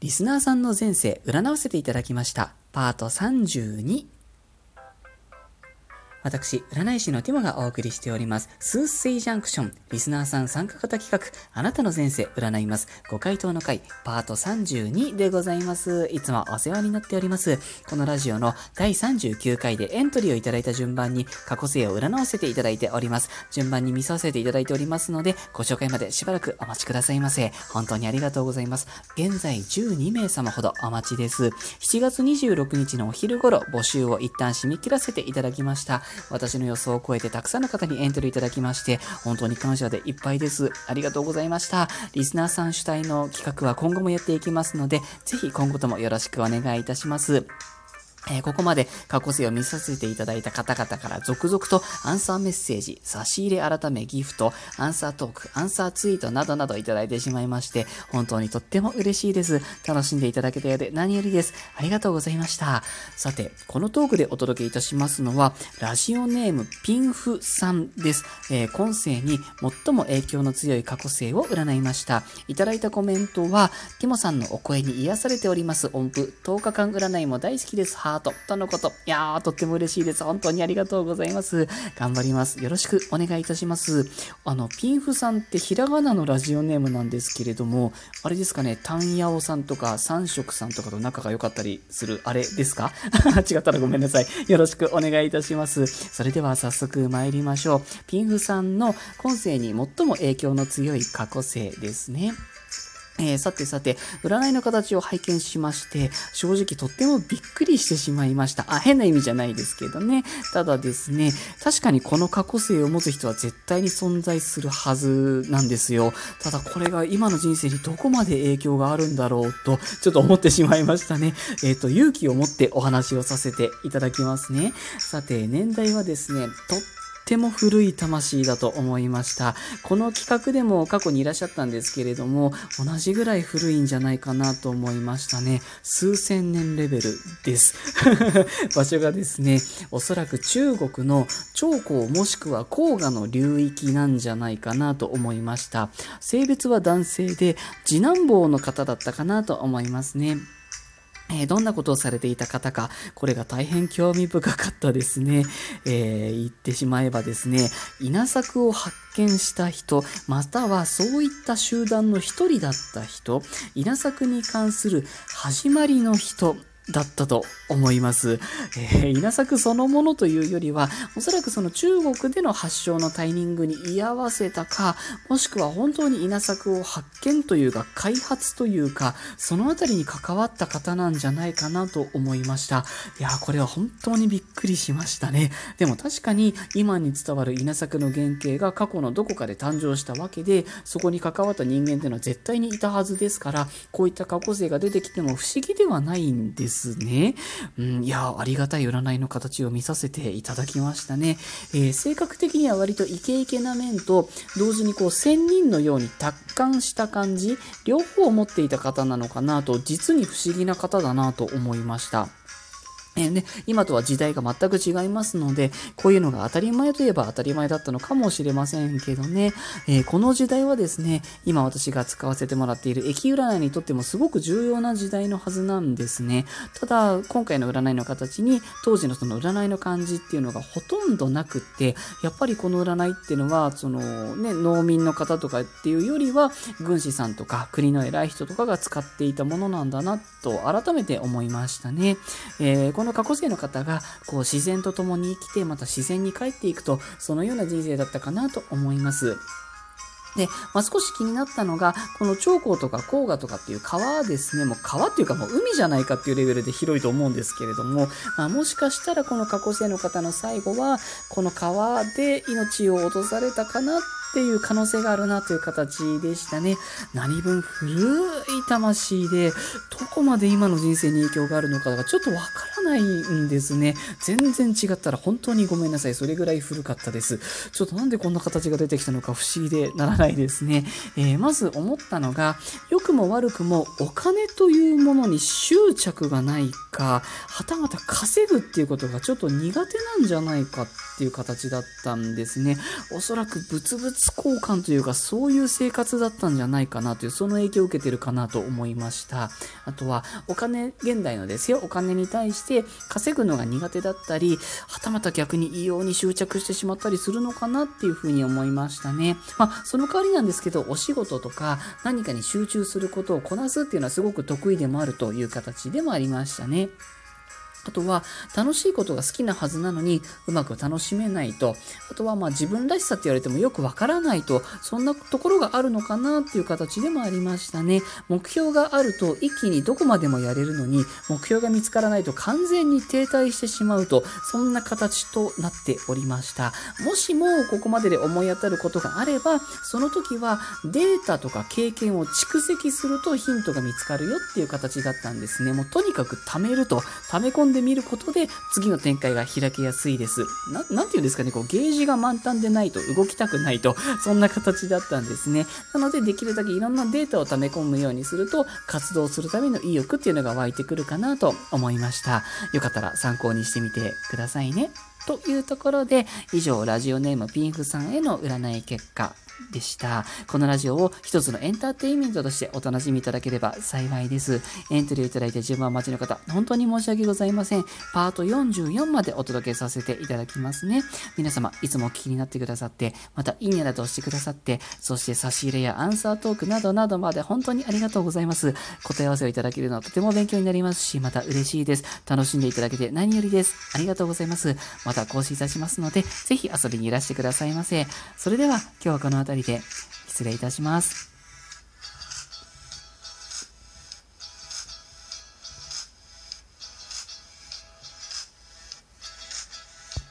リスナーさんの前世占わせていただきました。パート32。私、占い師のティモがお送りしております、スースイジャンクション、リスナーさん参加型企画、あなたの前世占います、ご回答の回、パート32でございます。いつもお世話になっております。このラジオの第39回でエントリーをいただいた順番に過去世を占わせていただいております。順番に見させていただいておりますので、ご紹介までしばらくお待ちくださいませ。本当にありがとうございます。現在12名様ほどお待ちです。7月26日のお昼頃、募集を一旦締め切らせていただきました。私の予想を超えてたくさんの方にエントリーいただきまして、本当に感謝でいっぱいです。ありがとうございました。リスナーさん主体の企画は今後もやっていきますので、ぜひ今後ともよろしくお願いいたします。えーここまで過去性を見させていただいた方々から続々とアンサーメッセージ、差し入れ改めギフト、アンサートーク、アンサーツイートなどなどいただいてしまいまして、本当にとっても嬉しいです。楽しんでいただけたようで何よりです。ありがとうございました。さて、このトークでお届けいたしますのは、ラジオネームピンフさんです。えー今世に最も影響の強い過去性を占いました。いただいたコメントは、ティモさんのお声に癒されております音符、10日間占いも大好きです。ハート。とのこと。いやー、とっても嬉しいです。本当にありがとうございます。頑張ります。よろしくお願いいたします。あの、ピンフさんってひらがなのラジオネームなんですけれども、あれですかね、タンヤオさんとか三色さんとかと仲が良かったりする、あれですか？違ったらごめんなさい。よろしくお願いいたします。それでは早速参りましょう。ピンフさんの今世に最も影響の強い過去世ですね。えーさてさて、占いの形を拝見しまして、正直とってもびっくりしてしまいました。あ、変な意味じゃないですけどね。ただですね、確かにこの過去性を持つ人は絶対に存在するはずなんですよ。ただこれが今の人生にどこまで影響があるんだろうと、ちょっと思ってしまいましたね。えっ、と、勇気を持ってお話をさせていただきますね。さて、年代はですね、ととっても古い魂だと思いました。この企画でも過去にいらっしゃったんですけれども、同じぐらい古いんじゃないかなと思いましたね。数千年レベルです。場所がですね、おそらく中国の長江もしくは黄河の流域なんじゃないかなと思いました。性別は男性で、次男坊の方だったかなと思いますね。えどんなことをされていた方か、これが大変興味深かったですね。えー言ってしまえばですね、稲作を発見した人、またはそういった集団の一人だった人、稲作に関する始まりの人、だったと思います。えー稲作そのものというよりは、おそらくその中国での発祥のタイミングに居合わせたか、もしくは本当に稲作を発見というか、開発というか、そのあたりに関わった方なんじゃないかなと思いました。いや、これは本当にびっくりしましたね。でも確かに今に伝わる稲作の原型が過去のどこかで誕生したわけで、そこに関わった人間っていうのは絶対にいたはずですから、こういった過去性が出てきても不思議ではないんですね。うん、いや、ありがたい占いの形を見させていただきましたね。えー性格的には割とイケイケな面と、同時にこう仙人のように達観した感じ、両方を持っていた方なのかなと、実に不思議な方だなと思いました。えね、今とは時代が全く違いますので、こういうのが当たり前といえば当たり前だったのかもしれませんけどね、えーこの時代はですね、今私が使わせてもらっている駅占いにとってもすごく重要な時代のはずなんですね。ただ、今回の占いの形に、当時のその占いの感じっていうのがほとんどなくって、やっぱりこの占いっていうのは、そのね、農民の方とかっていうよりは、軍師さんとか国の偉い人とかが使っていたものなんだなと改めて思いましたね。えーの過去世の方がこう自然と共に生きてまた自然に帰っていくとそのような人生だったかなと思います。で、まあ、少し気になったのが、この長江とか黄河とかっていう川ですね、もう川っていうかもう海じゃないかっていうレベルで広いと思うんですけれども、まあ、もしかしたらこの過去世の方の最後は、この川で命を落とされたかなっていう可能性があるなという形でしたね。何分古い魂で、どこまで今の人生に影響があるのかがちょっとわからないんですね。全然違ったら本当にごめんなさい。それぐらい古かったです。ちょっとなんでこんな形が出てきたのか不思議でならないですね。えー、まず思ったのが、良くも悪くもお金というものに執着がないか、はたまた稼ぐっていうことがちょっと苦手なんじゃないかっていう形だったんですね。おそらく物々交換というか、そういう生活だったんじゃないかなという、その影響を受けてるかなと思いました。あとは、お金、現代のですよ、お金に対してで稼ぐのが苦手だったり、はたまた逆に異様に執着してしまったりするのかなっていうふうに思いましたね。まあ、その代わりなんですけど、お仕事とか何かに集中することをこなすっていうのはすごく得意でもあるという形でもありましたね。あとは楽しいことが好きなはずなのにうまく楽しめないと。あとはまあ自分らしさって言われてもよくわからないと。そんなところがあるのかなっていう形でもありましたね。目標があると一気にどこまでもやれるのに目標が見つからないと完全に停滞してしまうと。そんな形となっておりました。もしもここまでで思い当たることがあればその時はデータとか経験を蓄積するとヒントが見つかるよっていう形だったんですね。もうとにかく貯めると。溜め込んでみることで次の展開が開けやすいです。な、なんて言うんですかね、こう、ゲージが満タンでないと動きたくないと、そんな形だったんですね。なので、できるだけいろんなデータを溜め込むようにすると、活動するための意欲っていうのが湧いてくるかなと思いました。よかったら参考にしてみてくださいね。というところで、以上、ラジオネームピンフさんへの占い結果でした。このラジオを一つのエンターテインメントとしてお楽しみいただければ幸いです。エントリーいただいて順番待ちの方、本当に申し訳ございません。パート44までお届けさせていただきますね。皆様、いつもお聞きになってくださって、またいいねなど押してくださって、そして差し入れやアンサートークなどなどまで本当にありがとうございます。答え合わせをいただけるのはとても勉強になりますし、また嬉しいです。楽しんでいただけて何よりです。ありがとうございます。また更新いたしますので、ぜひ遊びにいらしてくださいませ。それでは、今日はこの辺りで失礼いたします。